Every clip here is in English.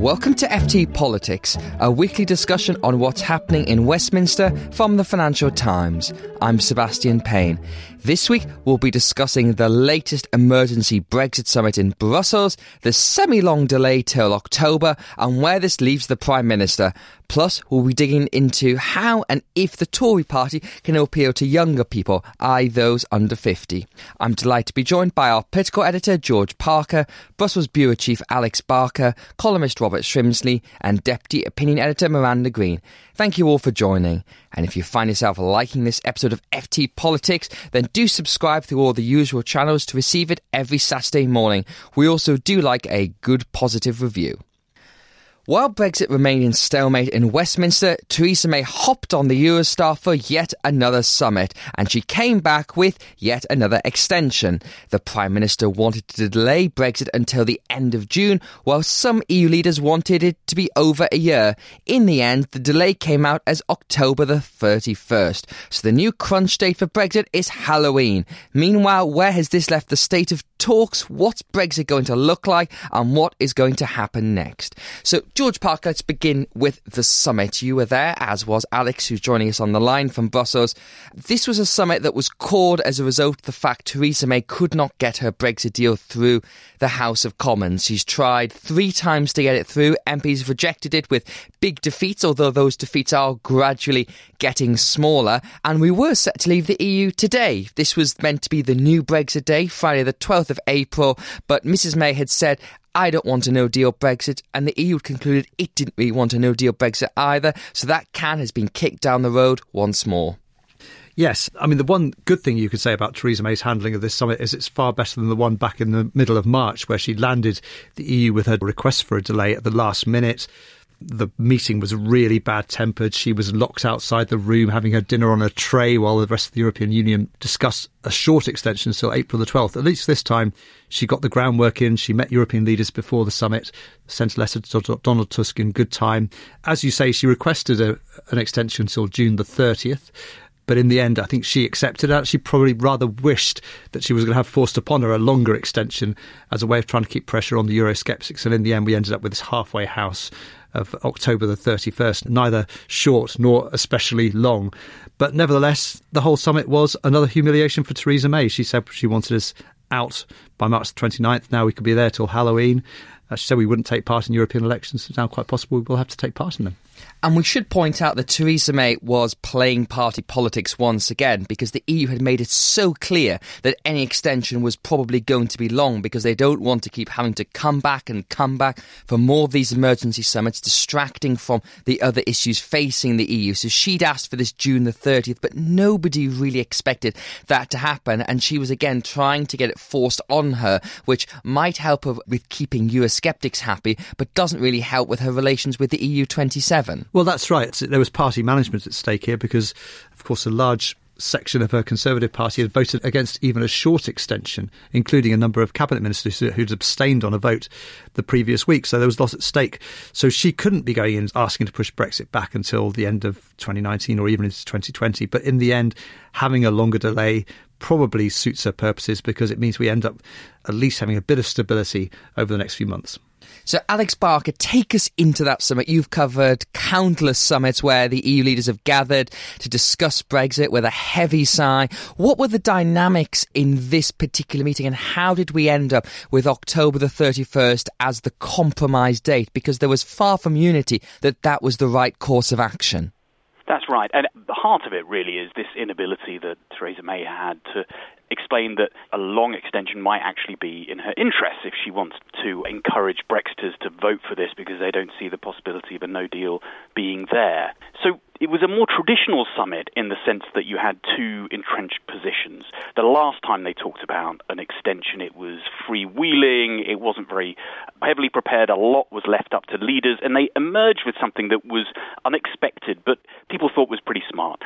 Welcome to FT Politics, a weekly discussion on what's happening in Westminster from the Financial Times. I'm Sebastian Payne. This week, we'll be discussing the latest emergency Brexit summit in Brussels, the semi long delay till October, and where this leaves the Prime Minister. Plus, we'll be digging into how and if the Tory party can appeal to younger people, i.e., those under 50. I'm delighted to be joined by our political editor, George Parker, Brussels Bureau Chief Alex Barker, columnist Robert Shrimsley, and Deputy Opinion Editor Miranda Green. Thank you all for joining. And if you find yourself liking this episode of FT Politics, then do subscribe through all the usual channels to receive it every Saturday morning. We also do like a good positive review. While Brexit remained in stalemate in Westminster, Theresa May hopped on the Eurostar for yet another summit, and she came back with yet another extension. The Prime Minister wanted to delay Brexit until the end of June, while some EU leaders wanted it to be over a year. In the end, the delay came out as October the 31st. So the new crunch date for Brexit is Halloween. Meanwhile, where has this left the state of talks, what's Brexit going to look like, and what is going to happen next. So, George Parker, let's begin with the summit. You were there, as was Alex, who's joining us on the line from Brussels. This was a summit that was called as a result of the fact Theresa May could not get her Brexit deal through the House of Commons. She's tried three times to get it through. MPs rejected it with big defeats, although those defeats are gradually getting smaller. And we were set to leave the EU today. This was meant to be the new Brexit day, Friday the 12th of April, but Mrs May had said, I don't want a no deal Brexit, and the EU concluded it didn't really want a no deal Brexit either, so that can has been kicked down the road once more. Yes, I mean, the one good thing you could say about Theresa May's handling of this summit is it's far better than the one back in the middle of March, where she landed the EU with her request for a delay at the last minute the meeting was really bad tempered. She was locked outside the room having her dinner on a tray while the rest of the European Union discussed a short extension until April the 12th. At least this time, she got the groundwork in. She met European leaders before the summit, sent a letter to Donald Tusk in good time. As you say, she requested a, an extension until June the 30th. But in the end, I think she accepted that. She probably rather wished that she was going to have forced upon her a longer extension as a way of trying to keep pressure on the Eurosceptics. And in the end, we ended up with this halfway house of October the 31st, neither short nor especially long. But nevertheless, the whole summit was another humiliation for Theresa May. She said she wanted us out by March the 29th. Now we could be there till Halloween. Uh, she said we wouldn't take part in European elections. It's now quite possible we will have to take part in them. And we should point out that Theresa May was playing party politics once again because the EU had made it so clear that any extension was probably going to be long because they don't want to keep having to come back and come back for more of these emergency summits, distracting from the other issues facing the EU. So she'd asked for this June the 30th, but nobody really expected that to happen. And she was again trying to get it forced on her, which might help her with keeping Eurosceptics happy, but doesn't really help with her relations with the EU 27. Well, that's right. There was party management at stake here because, of course, a large section of her Conservative Party had voted against even a short extension, including a number of cabinet ministers who'd abstained on a vote the previous week. So there was a lot at stake. So she couldn't be going in asking to push Brexit back until the end of 2019 or even into 2020. But in the end, having a longer delay probably suits her purposes because it means we end up at least having a bit of stability over the next few months. So, Alex Barker, take us into that summit. You've covered countless summits where the EU leaders have gathered to discuss Brexit with a heavy sigh. What were the dynamics in this particular meeting, and how did we end up with October the 31st as the compromise date? Because there was far from unity that that was the right course of action. That's right. And the heart of it really is this inability that Theresa May had to explained that a long extension might actually be in her interest if she wants to encourage Brexiters to vote for this because they don't see the possibility of a no deal being there. So it was a more traditional summit in the sense that you had two entrenched positions. The last time they talked about an extension, it was freewheeling, it wasn't very heavily prepared, a lot was left up to leaders, and they emerged with something that was unexpected, but people thought was pretty smart.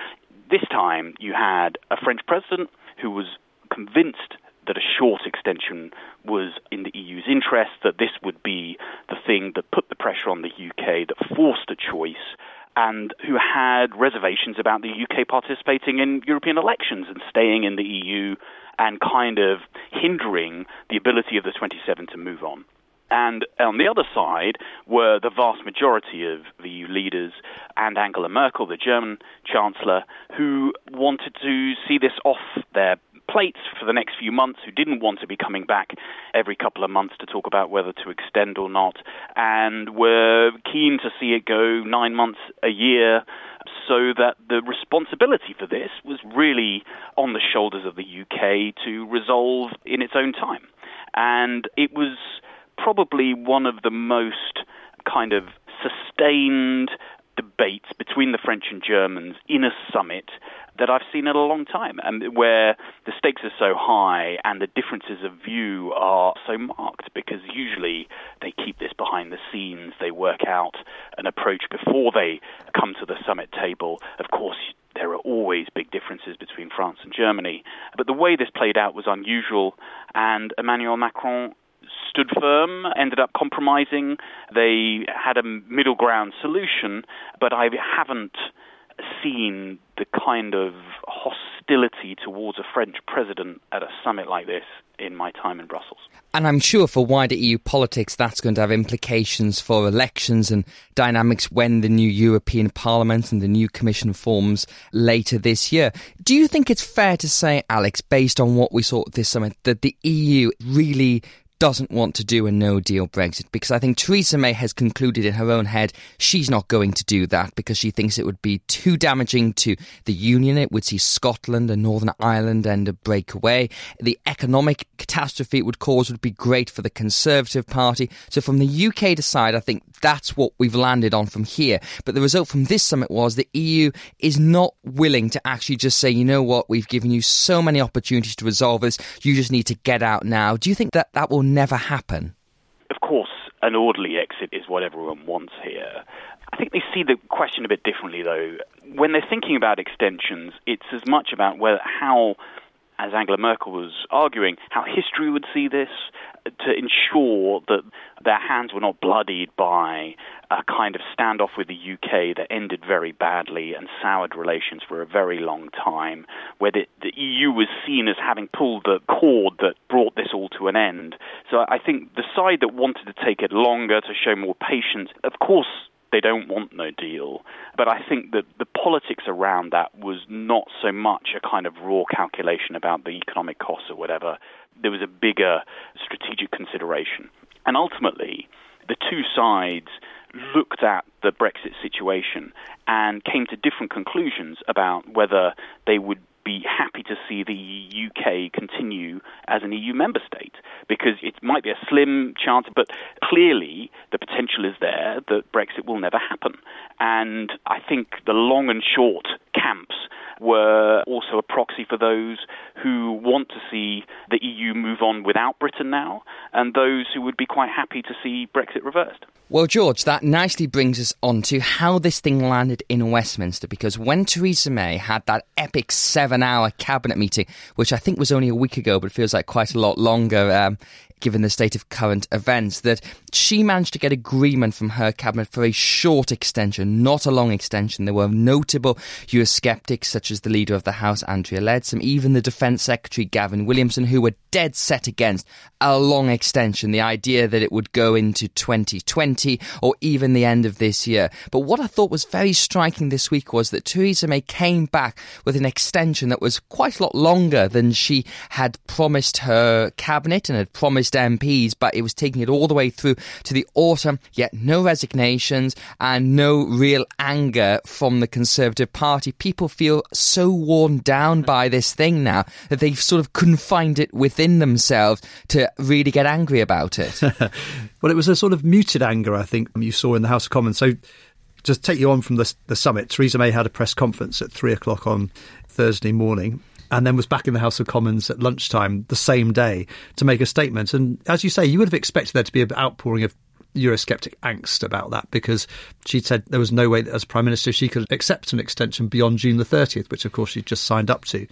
This time, you had a French president who was convinced that a short extension was in the EU's interest, that this would be the thing that put the pressure on the UK, that forced a choice, and who had reservations about the UK participating in European elections and staying in the EU and kind of hindering the ability of the 27 to move on. And on the other side were the vast majority of the EU leaders and Angela Merkel, the German Chancellor, who wanted to see this off their plates for the next few months who didn't want to be coming back every couple of months to talk about whether to extend or not, and were keen to see it go nine months a year so that the responsibility for this was really on the shoulders of the UK to resolve in its own time. And it was probably one of the most kind of sustained debates between the French and Germans in a summit that I've seen in a long time, and where the stakes are so high and the differences of view are so marked because usually they keep this behind the scenes, they work out an approach before they come to the summit table. Of course, there are always big differences between France and Germany, but the way this played out was unusual, and Emmanuel Macron stood firm, ended up compromising. They had a middle ground solution, but I haven't seen the kind of hostility towards a French president at a summit like this in my time in Brussels. And I'm sure for wider EU politics, that's going to have implications for elections and dynamics when the new European Parliament and the new Commission forms later this year. Do you think it's fair to say, Alex, based on what we saw at this summit, that the EU really doesn't want to do a no deal Brexit because I think Theresa May has concluded in her own head she's not going to do that because she thinks it would be too damaging to the Union. It would see Scotland and Northern Ireland end up break away. The economic catastrophe it would cause would be great for the Conservative Party. So, from the UK side, I think that's what we've landed on from here. But the result from this summit was the EU is not willing to actually just say, you know what, we've given you so many opportunities to resolve this, you just need to get out now. Do you think that that will never happen? Of course, an orderly exit is what everyone wants here. I think they see the question a bit differently, though. When they're thinking about extensions, it's as much about whether how as Angela Merkel was arguing, how history would see this to ensure that their hands were not bloodied by a kind of standoff with the UK that ended very badly and soured relations for a very long time, where the, the EU was seen as having pulled the cord that brought this all to an end. So I think the side that wanted to take it longer, to show more patience, of course, they don't want no deal. But I think that the politics around that was not so much a kind of raw calculation about the economic costs or whatever. There was a bigger strategic consideration. And ultimately, the two sides looked at the Brexit situation and came to different conclusions about whether they would be happy to see the UK continue as an EU member state because it might be a slim chance, but clearly the potential is there that Brexit will never happen. And I think the long and short camps were also a proxy for those who want to see the EU move on without Britain now, and those who would be quite happy to see Brexit reversed. Well, George, that nicely brings us on to how this thing landed in Westminster because when Theresa May had that epic seven hour cabinet meeting, which I think was only a week ago but feels like quite a lot longer, um, given the state of current events, that she managed to get agreement from her cabinet for a short extension, not a long extension. There were notable Eurosceptics, such as the leader of the House, Andrea Leadsom, even the Defence Secretary, Gavin Williamson, who were dead set against a long extension, the idea that it would go into 2020 or even the end of this year. But what I thought was very striking this week was that Theresa May came back with an extension that was quite a lot longer than she had promised her cabinet and had promised well, it was taking it all the way through to the autumn. Yet no resignations and no real anger from the conservative party. People feel so worn down by this thing now that they've sort of confined it within themselves to really get angry about it. Well, it was a sort of muted anger, I think, you saw in the House of Commons. So just take you on from the, the summit, Theresa May had a press conference at three o'clock on Thursday morning and then was back in the House of Commons at lunchtime the same day to make a statement. And as you say, you would have expected there to be an outpouring of Eurosceptic angst about that because she said there was no way that as Prime Minister she could accept an extension beyond June the 30th, which of course she just signed up to.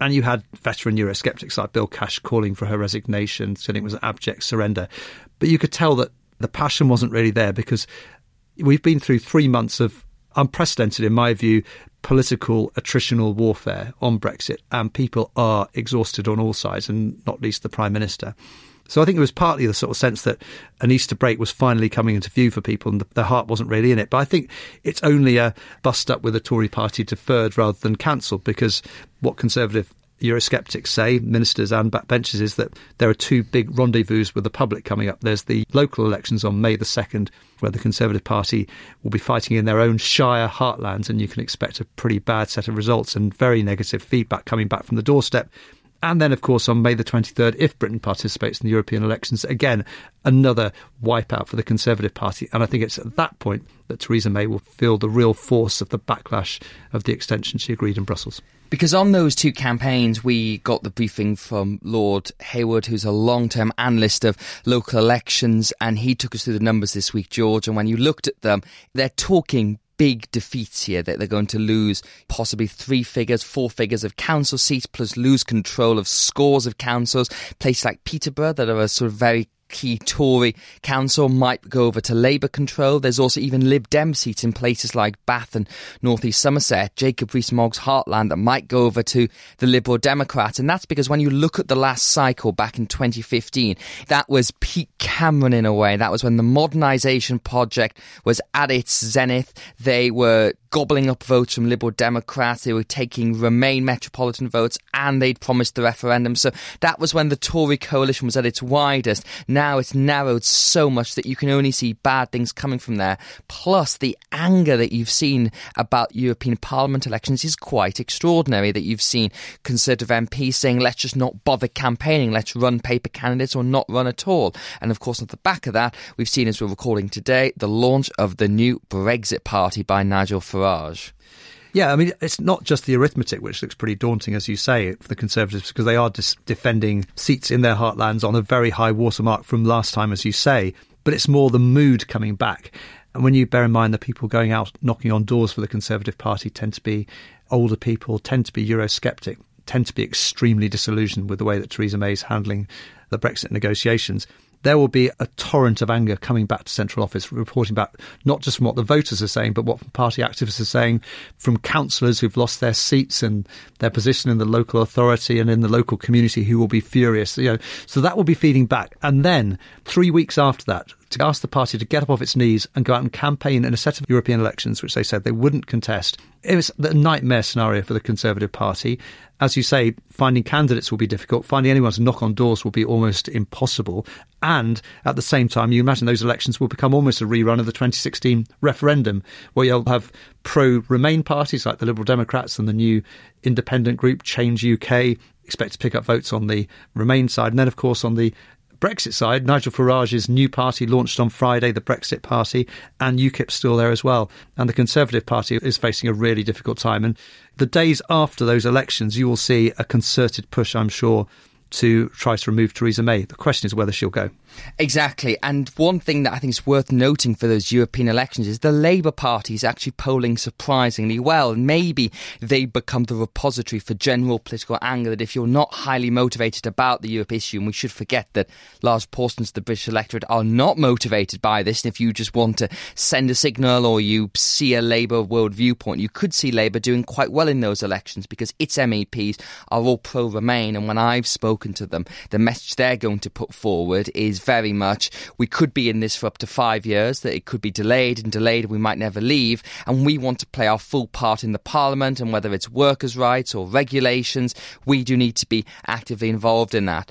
And you had veteran Eurosceptics like Bill Cash calling for her resignation, saying it was an abject surrender. But you could tell that the passion wasn't really there because we've been through three months of unprecedented, in my view, political attritional warfare on Brexit, and people are exhausted on all sides, and not least the Prime Minister. So I think it was partly the sort of sense that an Easter break was finally coming into view for people and their heart wasn't really in it. But I think it's only a bust up with the Tory party deferred rather than cancelled because what Conservative Eurosceptics say, ministers and backbenchers, is that there are two big rendezvous with the public coming up. There's the local elections on May the 2nd, where the Conservative Party will be fighting in their own shire heartlands, and you can expect a pretty bad set of results and very negative feedback coming back from the doorstep. And then, of course, on May the 23rd, if Britain participates in the European elections, again, another wipeout for the Conservative Party. And I think it's at that point that Theresa May will feel the real force of the backlash of the extension she agreed in Brussels. Because on those two campaigns, we got the briefing from Lord Hayward, who's a long term analyst of local elections, and he took us through the numbers this week, George. And when you looked at them, they're talking big defeats here that they're going to lose possibly three figures, four figures of council seats, plus lose control of scores of councils. Places like Peterborough that are a sort of very key Tory council might go over to Labour control. There's also even Lib Dem seats in places like Bath and North East Somerset, Jacob Rees-Mogg's heartland that might go over to the Liberal Democrats. And that's because when you look at the last cycle back in 2015, that was peak Cameron in a way. That was when the modernisation project was at its zenith. They were gobbling up votes from Liberal Democrats. They were taking Remain metropolitan votes and they'd promised the referendum. So that was when the Tory coalition was at its widest. Now it's narrowed so much that you can only see bad things coming from there. Plus, the anger that you've seen about European Parliament elections is quite extraordinary. That you've seen Conservative MPs saying, let's just not bother campaigning, let's run paper candidates or not run at all. And of course, at the back of that, we've seen as we're recording today the launch of the new Brexit Party by Nigel Farage Yeah, I mean, it's not just the arithmetic, which looks pretty daunting, as you say, for the Conservatives, because they are dis- defending seats in their heartlands on a very high watermark from last time, as you say. But it's more the mood coming back. And when you bear in mind that people going out knocking on doors for the Conservative Party tend to be older people, tend to be Eurosceptic, tend to be extremely disillusioned with the way that Theresa May is handling the Brexit negotiations there will be a torrent of anger coming back to central office, reporting back not just from what the voters are saying, but what party activists are saying, from councillors who've lost their seats and their position in the local authority and in the local community who will be furious. You know, so that will be feeding back. And then three weeks after that, to ask the party to get up off its knees and go out and campaign in a set of European elections, which they said they wouldn't contest. It was the nightmare scenario for the Conservative Party. As you say, finding candidates will be difficult. Finding anyone to knock on doors will be almost impossible. And at the same time, you imagine those elections will become almost a rerun of the 2016 referendum, where you'll have pro Remain parties like the Liberal Democrats and the new independent group Change UK expect to pick up votes on the Remain side. And then, of course, on the Brexit side, Nigel Farage's new party launched on Friday, the Brexit Party, and UKIP's still there as well. And the Conservative Party is facing a really difficult time. And the days after those elections, you will see a concerted push, I'm sure, to try to remove Theresa May. The question is whether she'll go. Exactly. And one thing that I think is worth noting for those European elections is the Labour Party is actually polling surprisingly well. Maybe they become the repository for general political anger that if you're not highly motivated about the Europe issue, and we should forget that large portions of the British electorate are not motivated by this, and if you just want to send a signal or you see a Labour world viewpoint, you could see Labour doing quite well in those elections because its MEPs are all pro Remain. And when I've spoken to them, the message they're going to put forward is very much we could be in this for up to five years, that it could be delayed and delayed, we might never leave. And we want to play our full part in the Parliament, and whether it's workers' rights or regulations, we do need to be actively involved in that.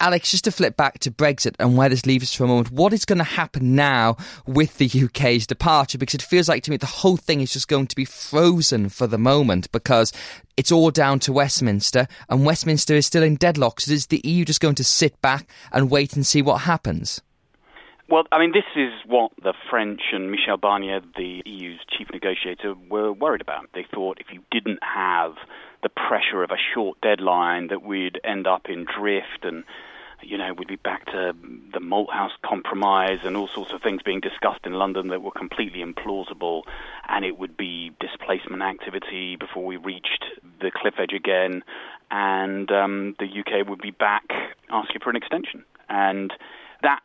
Alex, just to flip back to Brexit and where this leaves us for a moment, what is going to happen now with the UK's departure? Because it feels like to me the whole thing is just going to be frozen for the moment because it's all down to Westminster and Westminster is still in deadlock. So is the EU just going to sit back and wait and see what happens? Well, I mean, this is what the French and Michel Barnier, the EU's chief negotiator, were worried about. They thought if you didn't have the pressure of a short deadline, that we'd end up in drift and you know, we'd be back to the Malthouse Compromise and all sorts of things being discussed in London that were completely implausible, and it would be displacement activity before we reached the cliff edge again, and um, the UK would be back asking for an extension. And that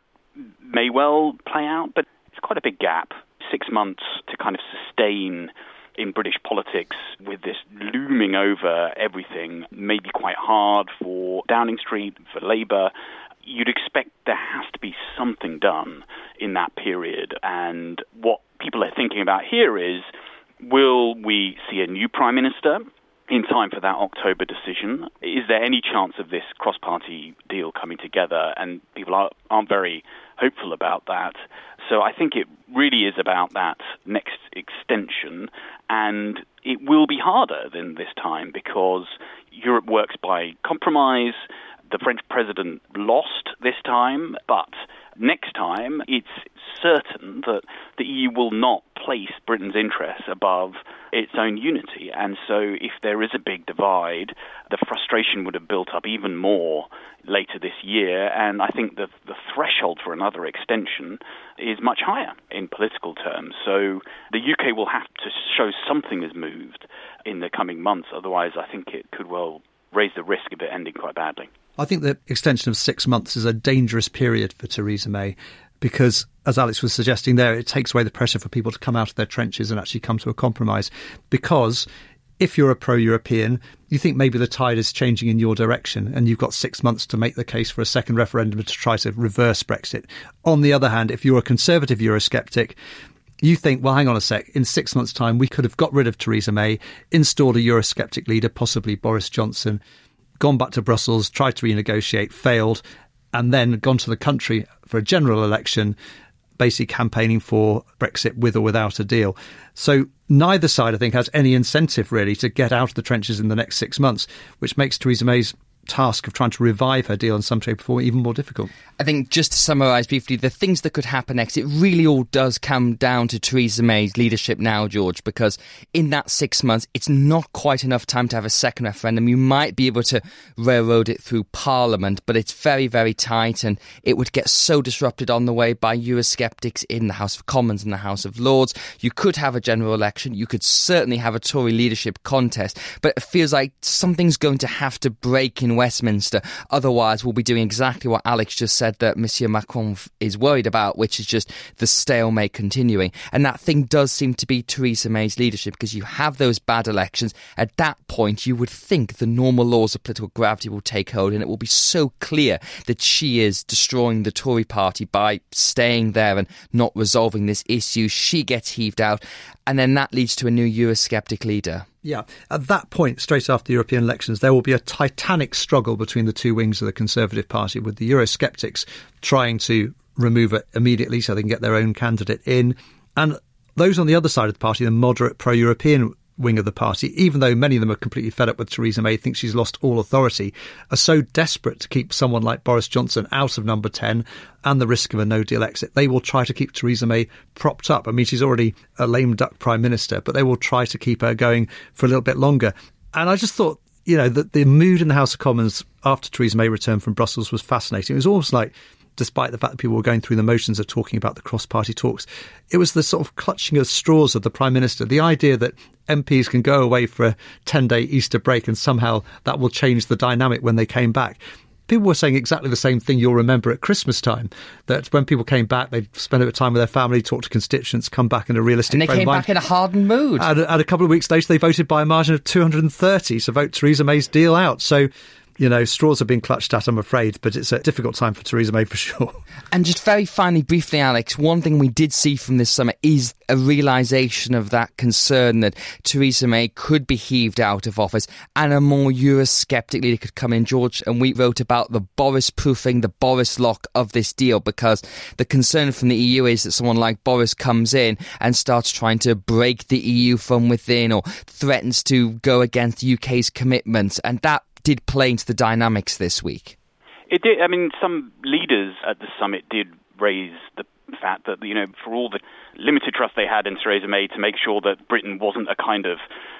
may well play out, but it's quite a big gap. Six months to kind of sustain in British politics with this looming over everything may be quite hard for Downing Street, for Labour. You'd expect there has to be something done in that period. And what people are thinking about here is will we see a new Prime Minister? in time for that October decision. Is there any chance of this cross party deal coming together? And people are, aren't very hopeful about that. So I think it really is about that next extension, and it will be harder than this time because Europe works by compromise. The French president lost this time, but next time it's certain that the EU will not place Britain's interests above its own unity. And so, if there is a big divide, the frustration would have built up even more later this year. And I think the, the threshold for another extension is much higher in political terms. So, the UK will have to show something has moved in the coming months. Otherwise, I think it could well raise the risk of it ending quite badly. I think the extension of six months is a dangerous period for Theresa May because, as Alex was suggesting there, it takes away the pressure for people to come out of their trenches and actually come to a compromise. Because if you're a pro European, you think maybe the tide is changing in your direction and you've got six months to make the case for a second referendum to try to reverse Brexit. On the other hand, if you're a conservative Eurosceptic, you think, well, hang on a sec, in six months' time, we could have got rid of Theresa May, installed a Eurosceptic leader, possibly Boris Johnson, gone back to Brussels, tried to renegotiate, failed, and then gone to the country for a general election, basically campaigning for Brexit with or without a deal. So neither side, I think, has any incentive really to get out of the trenches in the next six months, which makes Theresa May's task of trying to revive her deal in some shape or form even more difficult. I think just to summarise briefly, the things that could happen next, it really all does come down to Theresa May's leadership now, George, because in that six months, it's not quite enough time to have a second referendum. You might be able to railroad it through Parliament, but it's very, very tight and it would get so disrupted on the way by Eurosceptics in the House of Commons and the House of Lords. You could have a general election. You could certainly have a Tory leadership contest, but it feels like something's going to have to break in Westminster. Otherwise, we'll be doing exactly what Alex just said that Monsieur Macron is worried about, which is just the stalemate continuing. And that thing does seem to be Theresa May's leadership because you have those bad elections. At that point, you would think the normal laws of political gravity will take hold and it will be so clear that she is destroying the Tory party by staying there and not resolving this issue. She gets heaved out. And then that leads to a new Eurosceptic leader. Yeah, at that point, straight after the European elections, there will be a titanic struggle between the two wings of the Conservative Party, with the Eurosceptics trying to remove it immediately so they can get their own candidate in. And those on the other side of the party, the moderate pro European wing of the party, even though many of them are completely fed up with Theresa May, think she's lost all authority, are so desperate to keep someone like Boris Johnson out of number 10 and the risk of a no deal exit. They will try to keep Theresa May propped up. I mean, she's already a lame duck prime minister, but they will try to keep her going for a little bit longer. And I just thought, you know, that the mood in the House of Commons after Theresa May returned from Brussels was fascinating. It was almost like despite the fact that people were going through the motions of talking about the cross party talks, it was the sort of clutching of straws of the Prime Minister. The idea that MPs can go away for a 10 day Easter break and somehow that will change the dynamic when they came back. People were saying exactly the same thing you'll remember at Christmas time. That when people came back, they'd spend a bit of time with their family, talk to constituents, come back in a realistic And they came back in a hardened mood. And, and a couple of weeks later, they voted by a margin of 230 to vote Theresa May's deal out. So you know, straws are being clutched at, I'm afraid, but it's a difficult time for Theresa May for sure. And just very finally, briefly, Alex, one thing we did see from this summit is a realization of that concern that Theresa May could be heaved out of office and a more Eurosceptic leader could come in. George and we wrote about the Boris proofing, the Boris lock of this deal because the concern from the EU is that someone like Boris comes in and starts trying to break the EU from within or threatens to go against the UK's commitments. And that did play into the dynamics this week. It did. I mean, some leaders at the summit did raise the fact that, you know, for all the limited trust they had in Theresa May to make sure that Britain wasn't a kind of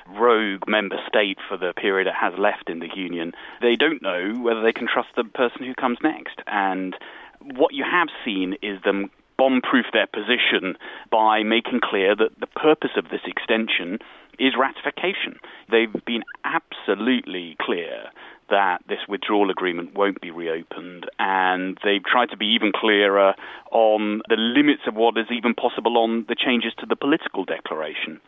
rogue member state for the period it has left in the Union, they don't know whether they can trust the person who comes next. And what you have seen is them bomb proof their position by making clear that the purpose of this extension is ratification. They've been absolutely clear that this withdrawal agreement won't be reopened, and they've tried to be even clearer on the limits of what is even possible on the changes to the political declaration.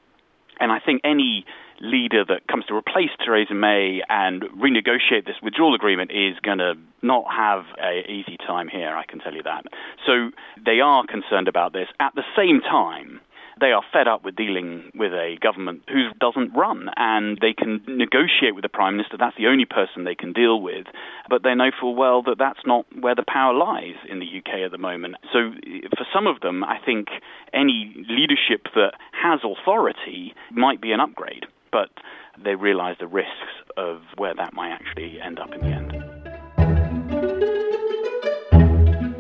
And I think any leader that comes to replace Theresa May and renegotiate this withdrawal agreement is going to not have an easy time here, I can tell you that. So they are concerned about this. At the same time, they are fed up with dealing with a government who doesn't run, and they can negotiate with the prime minister. That's the only person they can deal with, but they know full well that that's not where the power lies in the UK at the moment. So, for some of them, I think any leadership that has authority might be an upgrade, but they realise the risks of where that might actually end up in the end.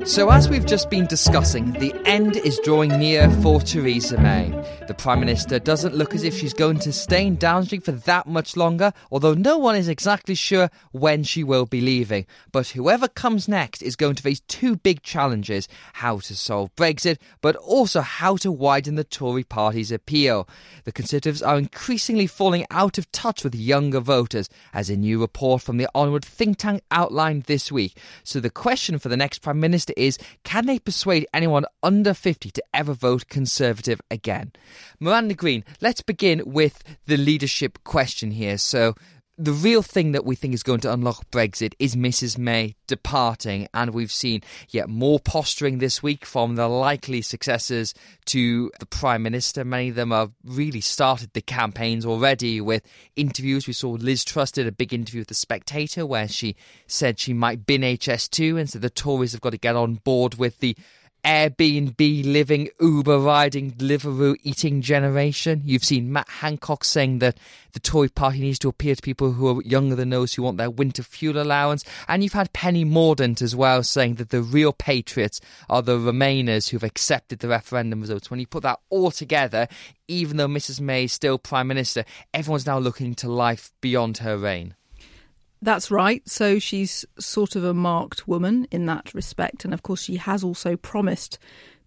So, as we've just been discussing, the end is drawing near for Theresa May. The Prime Minister doesn't look as if she's going to stay in Downing Street for that much longer, although no one is exactly sure when she will be leaving. But whoever comes next is going to face two big challenges how to solve Brexit, but also how to widen the Tory party's appeal. The Conservatives are increasingly falling out of touch with younger voters, as a new report from the Onward think tank outlined this week. So, the question for the next Prime Minister is can they persuade anyone under 50 to ever vote Conservative again? Miranda Green, let's begin with the leadership question here. So, the real thing that we think is going to unlock Brexit is Mrs May departing, and we've seen yet more posturing this week from the likely successors to the Prime Minister. Many of them have really started the campaigns already with interviews. We saw Liz Truss did a big interview with The Spectator where she said she might bin HS2, and so the Tories have got to get on board with the Airbnb living, Uber riding, Deliveroo eating generation. You've seen Matt Hancock saying that the Tory party needs to appeal to people who are younger than those who want their winter fuel allowance. And you've had Penny Mordaunt as well saying that the real patriots are the Remainers who've accepted the referendum results. When you put that all together, even though Mrs May is still Prime Minister, everyone's now looking to life beyond her reign. That's right. So she's sort of a marked woman in that respect. And of course, she has also promised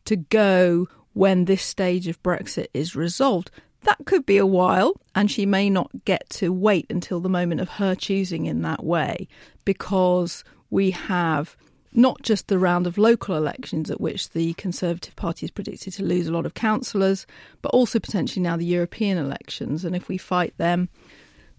to go when this stage of Brexit is resolved. That could be a while, and she may not get to wait until the moment of her choosing in that way because we have not just the round of local elections at which the Conservative Party is predicted to lose a lot of councillors, but also potentially now the European elections. And if we fight them,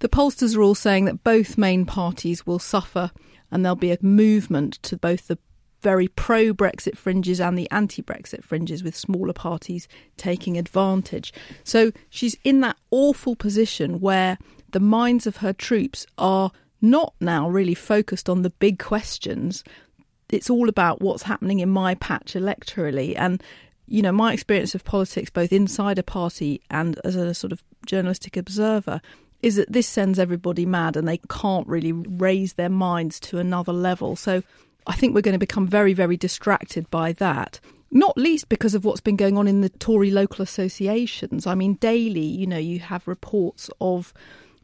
the pollsters are all saying that both main parties will suffer and there'll be a movement to both the very pro Brexit fringes and the anti Brexit fringes, with smaller parties taking advantage. So she's in that awful position where the minds of her troops are not now really focused on the big questions. It's all about what's happening in my patch electorally. And, you know, my experience of politics, both inside a party and as a sort of journalistic observer, is that this sends everybody mad and they can't really raise their minds to another level. So I think we're going to become very, very distracted by that. Not least because of what's been going on in the Tory local associations. I mean, daily, you know, you have reports of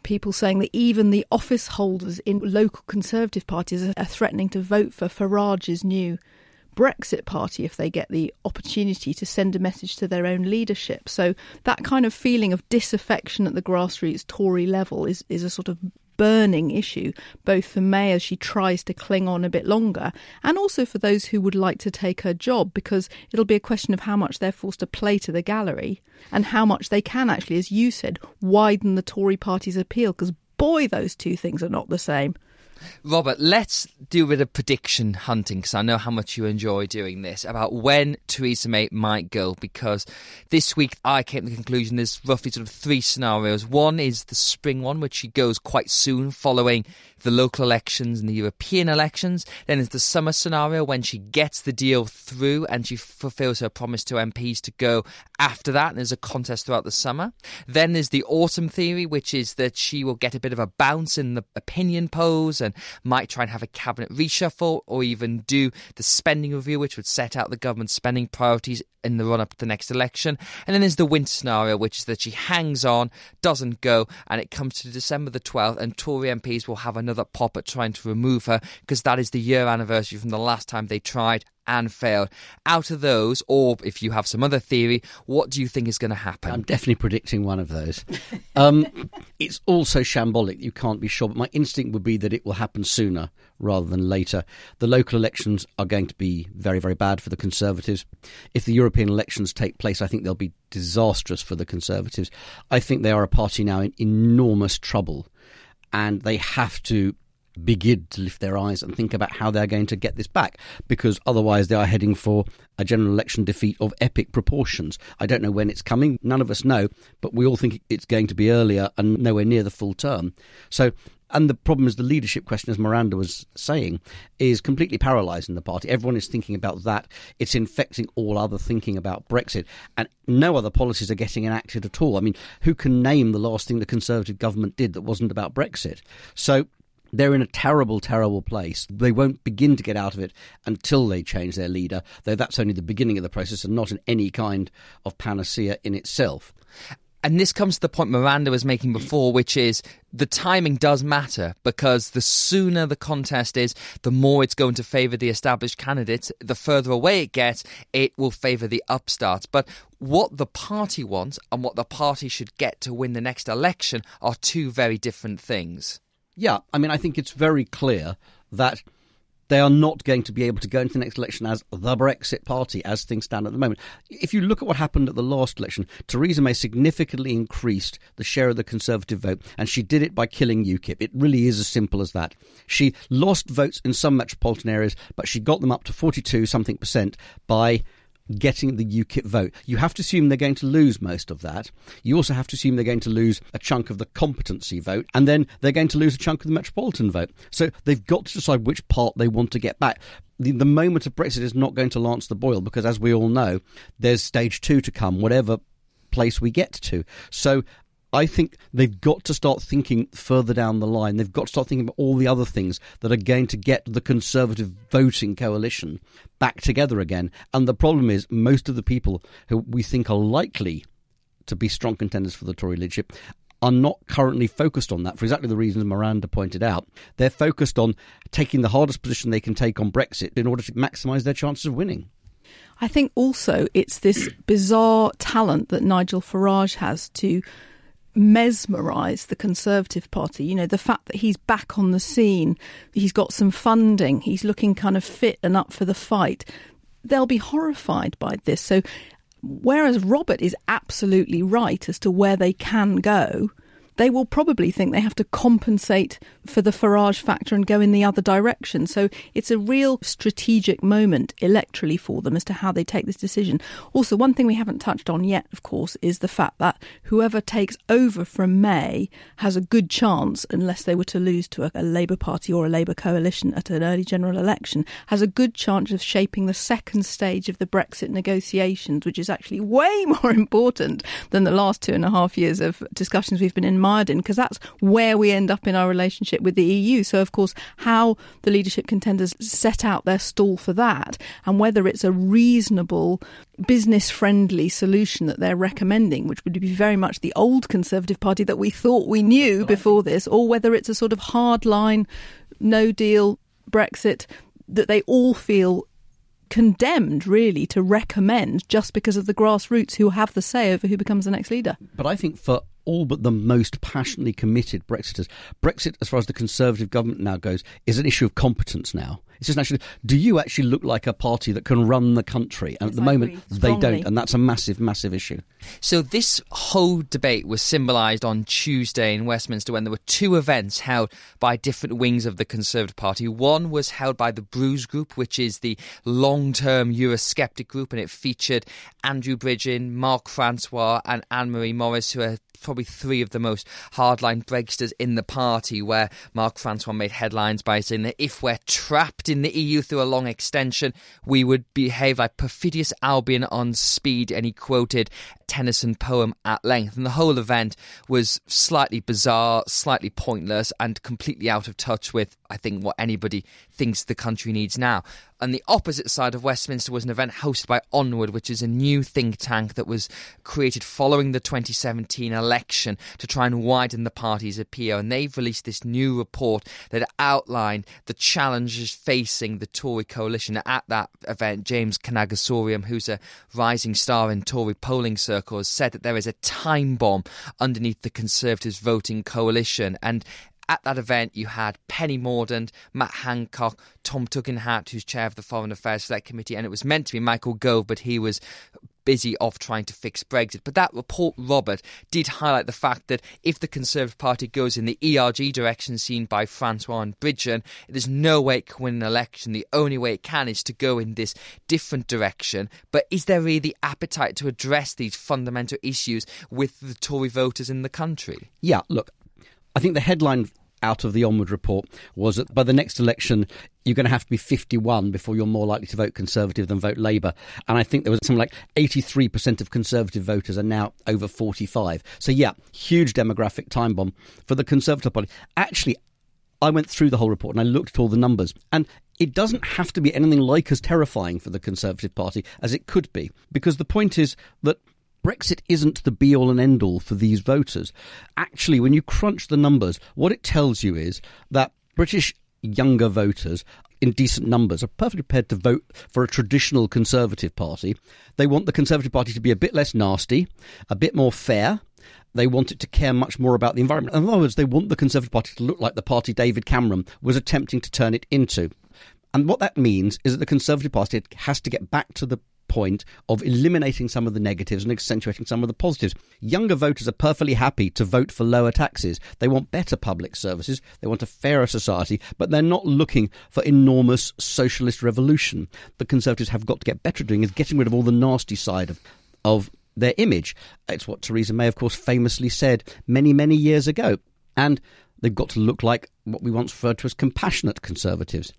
people saying that even the office holders in local Conservative parties are threatening to vote for Farage's new Brexit Party if they get the opportunity to send a message to their own leadership. So that kind of feeling of disaffection at the grassroots Tory level is, is a sort of burning issue, both for May as she tries to cling on a bit longer, and also for those who would like to take her job, because it'll be a question of how much they're forced to play to the gallery and how much they can actually, as you said, widen the Tory party's appeal, because boy, those two things are not the same. Robert, let's do a bit of prediction hunting because I know how much you enjoy doing this about when Theresa May might go. Because this week I came to the conclusion there's roughly sort of three scenarios. One is the spring one, which she goes quite soon following the local elections and the European elections. Then there's the summer scenario when she gets the deal through and she fulfills her promise to MPs to go after that. And there's a contest throughout the summer. Then there's the autumn theory, which is that she will get a bit of a bounce in the opinion polls and might try and have a cabinet reshuffle or even do the spending review, which would set out the government's spending priorities in the run up to the next election. And then there's the winter scenario, which is that she hangs on, doesn't go, and it comes to December the 12th, and Tory MPs will have another pop at trying to remove her because that is the year anniversary from the last time they tried and failed. Out of those, or if you have some other theory, what do you think is going to happen? I'm definitely predicting one of those. Um, it's also shambolic. You can't be sure, but my instinct would be that it will happen sooner rather than later. The local elections are going to be very, very bad for the Conservatives. If the European elections take place, I think they'll be disastrous for the Conservatives. I think they are a party now in enormous trouble, and they have to begin to lift their eyes and think about how they're going to get this back because otherwise they are heading for a general election defeat of epic proportions. I don't know when it's coming, none of us know, but we all think it's going to be earlier and nowhere near the full term. So and the problem is the leadership question, as Miranda was saying, is completely paralysing the party. Everyone is thinking about that. It's infecting all other thinking about Brexit. And no other policies are getting enacted at all. I mean, who can name the last thing the Conservative government did that wasn't about Brexit? So they're in a terrible, terrible place. They won't begin to get out of it until they change their leader, though that's only the beginning of the process and not in any kind of panacea in itself. And this comes to the point Miranda was making mm. before, which is the timing does matter because the sooner the contest is, the more it's going to favour the established candidates. The further away it gets, it will favour the upstarts. But what the party wants and what the party should get to win the next election are two very different things. Yeah, I mean, I think it's very clear that they are not going to be able to go into the next election as the Brexit party as things stand at the moment. If you look at what happened at the last election, Theresa May significantly increased the share of the Conservative vote, and she did it by killing UKIP. It really is as simple as that. She lost votes in some metropolitan areas, but she got them up to 42 something percent by getting the UKIP vote. You have to assume they're going to lose most of that. You also have to assume they're going to lose a chunk of the competency vote, and then they're going to lose a chunk of the metropolitan vote. So they've got to decide which part they want to get back. The, the moment of Brexit is not going to lance the boil because, as we all know, there's stage two to come, whatever place we get to. So I think they've got to start thinking further down the line. They've got to start thinking about all the other things that are going to get the Conservative voting coalition back together again. And the problem is, most of the people who we think are likely to be strong contenders for the Tory leadership are not currently focused on that for exactly the reasons Miranda pointed out. They're focused on taking the hardest position they can take on Brexit in order to maximise their chances of winning. I think also it's this bizarre talent that Nigel Farage has to mesmerise the Conservative Party. You know, the fact that he's back on the scene, he's got some funding, he's looking kind of fit and up for the fight. They'll be horrified by this. So, whereas Robert is absolutely right as to where they can go, they will probably think they have to compensate for the Farage factor and go in the other direction. So it's a real strategic moment electorally for them as to how they take this decision. Also, one thing we haven't touched on yet, of course, is the fact that whoever takes over from May has a good chance, unless they were to lose to a, a Labour Party or a Labour coalition at an early general election, has a good chance of shaping the second stage of the Brexit negotiations, which is actually way more important than the last two and a half years of discussions we've been in mired in, because that's where we end up in our relationship with the EU. So, of course, how the leadership contenders set out their stall for that and whether it's a reasonable, business friendly solution that they're recommending, which would be very much the old Conservative Party that we thought we knew before this, or whether it's a sort of hard line, no deal Brexit that they all feel condemned really to recommend just because of the grassroots who have the say over who becomes the next leader. But I think for all but the most passionately committed Brexiters. Brexit, as far as the Conservative government now goes, is an issue of competence now. It's just actually, do you actually look like a party that can run the country? And Yes, at the I moment, they don't, and that's a massive, massive issue. So this whole debate was symbolised on Tuesday in Westminster when there were two events held by different wings of the Conservative Party. One was held by the Bruges Group, which is the long-term Eurosceptic group, and it featured Andrew Bridgen, Mark Francois, and Anne-Marie Morris, who are probably three of the most hardline Brexiters in the party, where Mark Francois made headlines by saying that if we're trapped in the EU through a long extension, we would behave like perfidious Albion on speed. And he quoted Tennyson poem at length. And the whole event was slightly bizarre, slightly pointless, and completely out of touch with, I think, what anybody thinks the country needs now. And the opposite side of Westminster was an event hosted by Onward, which is a new think tank that was created following the 2017 election to try and widen the party's appeal. And they've released this new report that outlined the challenges facing the Tory coalition. At that event, James Kanagasooriam, who's a rising star in Tory polling circles, said that there is a time bomb underneath the Conservatives voting coalition. And at that event, you had Penny Mordaunt, Matt Hancock, Tom Tugendhat, who's chair of the Foreign Affairs Select Committee, and it was meant to be Michael Gove, but he was busy off trying to fix Brexit. But that report, Robert, did highlight the fact that if the Conservative Party goes in the ERG direction seen by Francois and Bridgen, there's no way it can win an election. The only way it can is to go in this different direction. But is there really the appetite to address these fundamental issues with the Tory voters in the country? Yeah, look, I think the headline out of the Onward report was that by the next election, you're going to have to be 51 before you're more likely to vote Conservative than vote Labour. And I think there was something like 83% of Conservative voters are now over 45. So, yeah, huge demographic time bomb for the Conservative Party. Actually, I went through the whole report and I looked at all the numbers. And it doesn't have to be anything like as terrifying for the Conservative Party as it could be. Because the point is that Brexit isn't the be all and end all for these voters. Actually, when you crunch the numbers, what it tells you is that British younger voters in decent numbers are perfectly prepared to vote for a traditional Conservative Party. They want the Conservative Party to be a bit less nasty, a bit more fair. They want it to care much more about the environment. In other words, they want the Conservative Party to look like the party David Cameron was attempting to turn it into. And what that means is that the Conservative Party has to get back to the point of eliminating some of the negatives and accentuating some of the positives. Younger voters are perfectly happy to vote for lower taxes. They want better public services. They want a fairer society, but they're not looking for enormous socialist revolution. The Conservatives have got to get better at doing is getting rid of all the nasty side of, of their image. It's what Theresa May, of course, famously said many, many years ago. And they've got to look like what we once referred to as compassionate conservatives.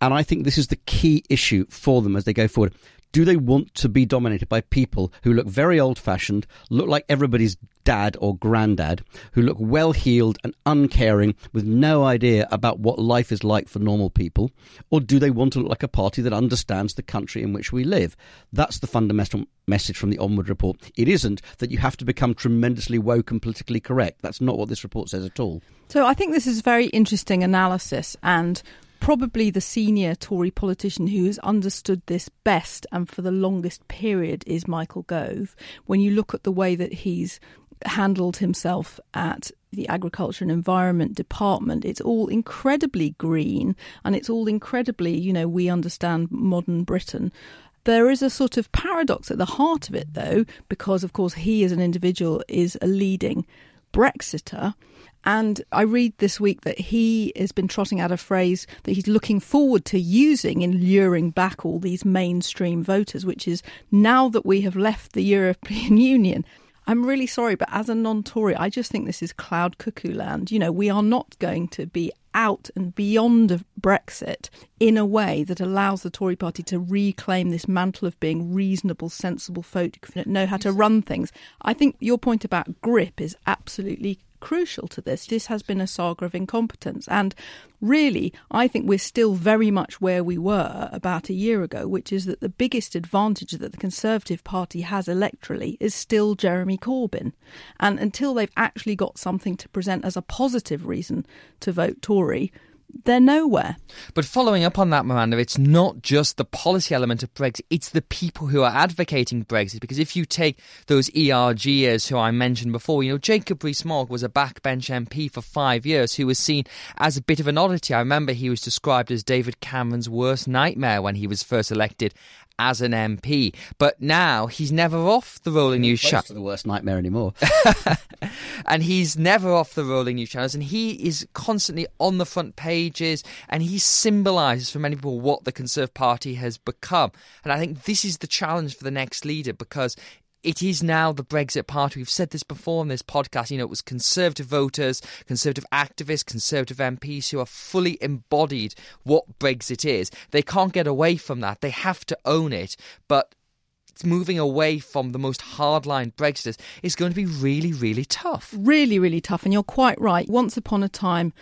And I think this is the key issue for them as they go forward. Do they want to be dominated by people who look very old fashioned, look like everybody's dad or granddad, who look well heeled and uncaring with no idea about what life is like for normal people? Or do they want to look like a party that understands the country in which we live? That's the fundamental message from the Onward report. It isn't that you have to become tremendously woke and politically correct. That's not what this report says at all. So I think this is very interesting analysis and probably the senior Tory politician who has understood this best and for the longest period is Michael Gove. When you look at the way that he's handled himself at the Agriculture and Environment Department, it's all incredibly green and it's all incredibly, you know, we understand modern Britain. There is a sort of paradox at the heart of it, though, because, of course, he as an individual is a leading Brexiter. And I read this week that he has been trotting out a phrase that he's looking forward to using in luring back all these mainstream voters, which is now that we have left the European Union. I'm really sorry, but as a non Tory, I just think this is cloud cuckoo land. You know, we are not going to be out and beyond of Brexit in a way that allows the Tory party to reclaim this mantle of being reasonable, sensible folk that know how to run things. I think your point about grip is absolutely crucial to this. This has been a saga of incompetence. And really, I think we're still very much where we were about a year ago, which is that the biggest advantage that the Conservative Party has electorally is still Jeremy Corbyn. And until they've actually got something to present as a positive reason to vote Tory, they're nowhere. But following up on that, Miranda, it's not just the policy element of Brexit, it's the people who are advocating Brexit. Because if you take those ERGers who I mentioned before, you know, Jacob Rees-Mogg was a backbench MP for five years who was seen as a bit of an oddity. I remember he was described as David Cameron's worst nightmare when he was first elected as an MP. But now he's never off the rolling news channel. the worst nightmare anymore. and he's never off the rolling news channels, and he is constantly on the front pages, and he symbolises for many people what the Conservative Party has become. And I think this is the challenge for the next leader because it is now the Brexit Party. We've said this before on this podcast. You know, it was Conservative voters, Conservative activists, Conservative MPs who are fully embodied what Brexit is. They can't get away from that. They have to own it. But it's moving away from the most hardline Brexiters is going to be really, really tough. Really, really tough. And you're quite right. Once upon a time,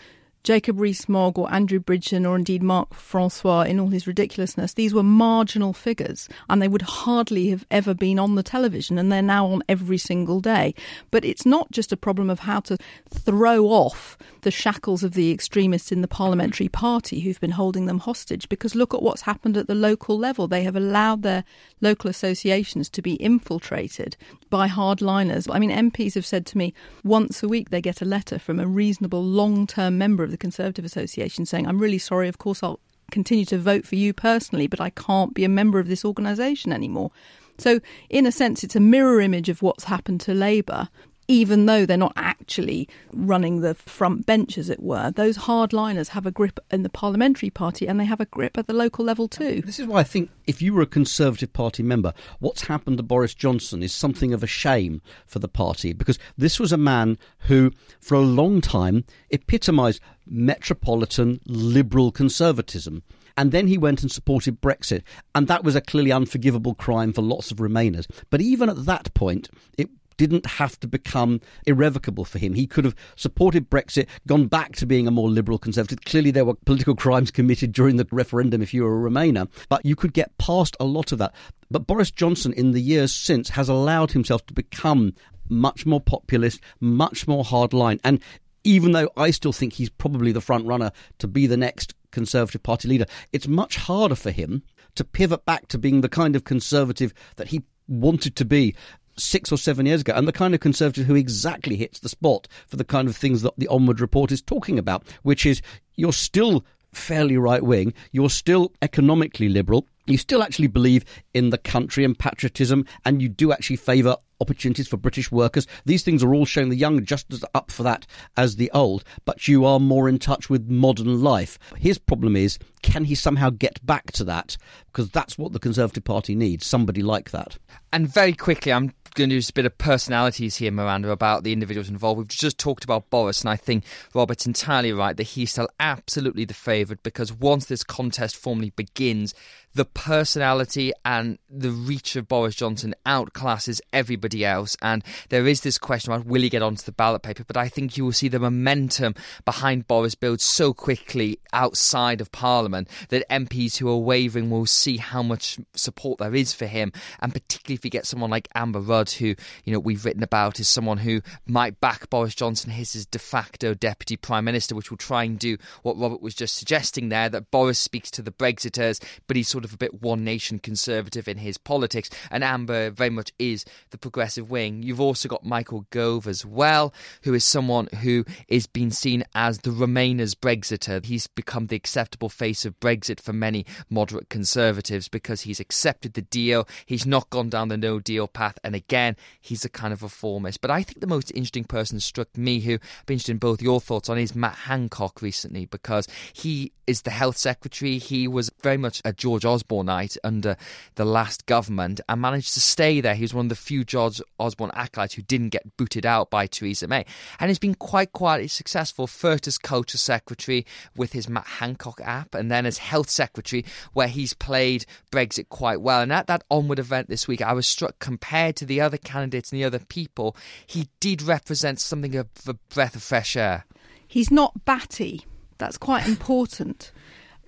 Jacob Rees-Mogg or Andrew Bridgen or indeed Mark Francois in all his ridiculousness, these were marginal figures and they would hardly have ever been on the television and they're now on every single day. But it's not just a problem of how to throw off the shackles of the extremists in the parliamentary party who've been holding them hostage because look at what's happened at the local level. They have allowed their local associations to be infiltrated by hardliners. I mean, MPs have said to me once a week they get a letter from a reasonable long term member of the Conservative Association saying, I'm really sorry, of course I'll continue to vote for you personally, but I can't be a member of this organisation anymore. So, in a sense, it's a mirror image of what's happened to Labour, even though they're not actually running the front bench, as it were, those hardliners have a grip in the parliamentary party and they have a grip at the local level too. This is why I think if you were a Conservative Party member, what's happened to Boris Johnson is something of a shame for the party because this was a man who, for a long time, epitomised metropolitan liberal conservatism. And then he went and supported Brexit. And that was a clearly unforgivable crime for lots of Remainers. But even at that point, it didn't have to become irrevocable for him. He could have supported Brexit, gone back to being a more liberal conservative. Clearly, there were political crimes committed during the referendum if you were a Remainer, but you could get past a lot of that. But Boris Johnson, in the years since, has allowed himself to become much more populist, much more hardline. And even though I still think he's probably the front runner to be the next Conservative Party leader, it's much harder for him to pivot back to being the kind of conservative that he wanted to be six or seven years ago, and the kind of conservative who exactly hits the spot for the kind of things that the Onward report is talking about, which is you're still fairly right wing, you're still economically liberal, you still actually believe in the country and patriotism, and you do actually favour opportunities for British workers. These things are all showing the young just as up for that as the old, but you are more in touch with modern life. His problem is can he somehow get back to that? Because that's what the Conservative Party needs somebody like that. And very quickly, I'm going to do a bit of personalities here, Miranda, about the individuals involved. We've just talked about Boris, and I think Robert's entirely right that he's still absolutely the favourite because once this contest formally begins, the personality and the reach of Boris Johnson outclasses everybody else. And there is this question about will he get onto the ballot paper? But I think you will see the momentum behind Boris build so quickly outside of Parliament that MPs who are wavering will see how much support there is for him. And particularly if you get someone like Amber Rudd, who you know we've written about is someone who might back Boris Johnson as his de facto deputy prime minister, which will try and do what Robert was just suggesting there that Boris speaks to the Brexiters, but he's sort sort of a bit one nation conservative in his politics, and Amber very much is the progressive wing. You've also got Michael Gove as well, who is someone who is being seen as the Remainers Brexiter. He's become the acceptable face of Brexit for many moderate conservatives because he's accepted the deal, he's not gone down the no deal path, and again, he's a kind of reformist. But I think the most interesting person struck me, who I've been interested in both your thoughts on, is Matt Hancock recently because he is the health secretary. He was very much a George Osborneite under the last government and managed to stay there. He was one of the few George Osborne acolytes who didn't get booted out by Theresa May. And he's been quite quietly successful, first as culture secretary with his Matt Hancock app, and then as health secretary, where he's played Brexit quite well. And at that onward event this week, I was struck compared to the other candidates and the other people, he did represent something of a breath of fresh air. He's not batty. That's quite important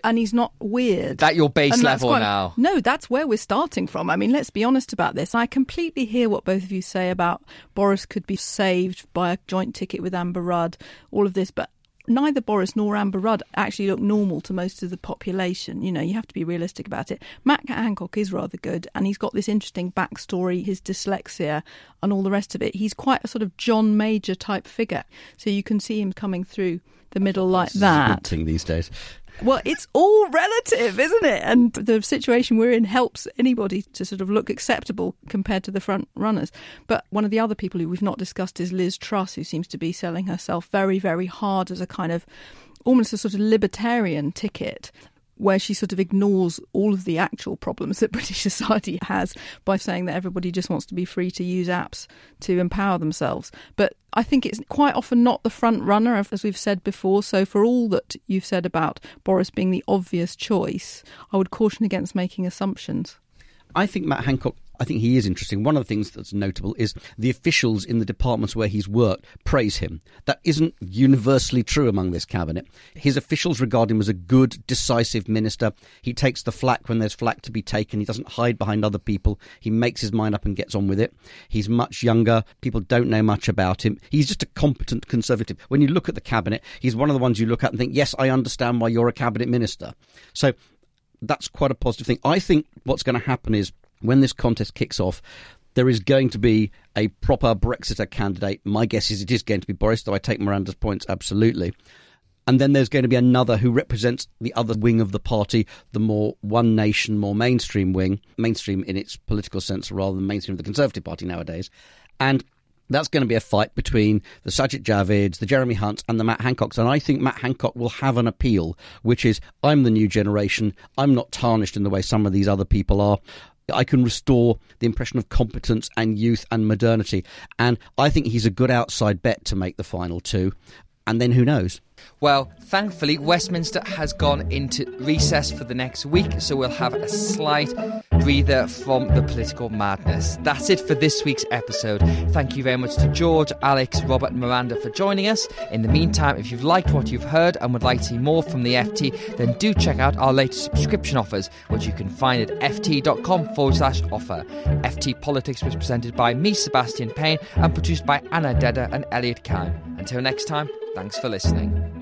and he's not weird. That your base level quite, now? No, that's where we're starting from. I mean, let's be honest about this. I completely hear what both of you say about Boris could be saved by a joint ticket with Amber Rudd, all of this, but neither Boris nor Amber Rudd actually look normal to most of the population. You know, you have to be realistic about it. Matt Hancock is rather good, and he's got this interesting backstory, his dyslexia, and all the rest of it. He's quite a sort of John Major type figure, so you can see him coming through the middle like that. thing these days. Well, it's all relative, isn't it? And the situation we're in helps anybody to sort of look acceptable compared to the front runners. But one of the other people who we've not discussed is Liz Truss, who seems to be selling herself very, very hard as a kind of almost a sort of libertarian ticket where she sort of ignores all of the actual problems that British society has by saying that everybody just wants to be free to use apps to empower themselves. But I think it's quite often not the front runner, as we've said before. So, for all that you've said about Boris being the obvious choice, I would caution against making assumptions. I think Matt Hancock I think he is interesting. One of the things that's notable is the officials in the departments where he's worked praise him. That isn't universally true among this cabinet. His officials regard him as a good, decisive minister. He takes the flak when there's flak to be taken. He doesn't hide behind other people. He makes his mind up and gets on with it. He's much younger. People don't know much about him. He's just a competent conservative. When you look at the cabinet, he's one of the ones you look at and think, yes, I understand why you're a cabinet minister. So that's quite a positive thing. I think what's going to happen is when this contest kicks off, there is going to be a proper Brexiter candidate. My guess is it is going to be Boris, though I take Miranda's points absolutely. And then there's going to be another who represents the other wing of the party, the more one nation, more mainstream wing, mainstream in its political sense rather than mainstream of the Conservative Party nowadays. And that's going to be a fight between the Sajid Javids, the Jeremy Hunts, and the Matt Hancocks. And I think Matt Hancock will have an appeal, which is I'm the new generation. I'm not tarnished in the way some of these other people are. I can restore the impression of competence and youth and modernity. And I think he's a good outside bet to make the final two. And then who knows? Well, thankfully, Westminster has gone into recess for the next week, so we'll have a slight breather from the political madness. That's it for this week's episode. Thank you very much to George, Alex, Robert, and Miranda for joining us. In the meantime, if you've liked what you've heard and would like to see more from the FT, then do check out our latest subscription offers, which you can find at ft.com forward slash offer. FT Politics was presented by me, Sebastian Payne, and produced by Anna Dedder and Elliot Kahn. Until next time, thanks for listening.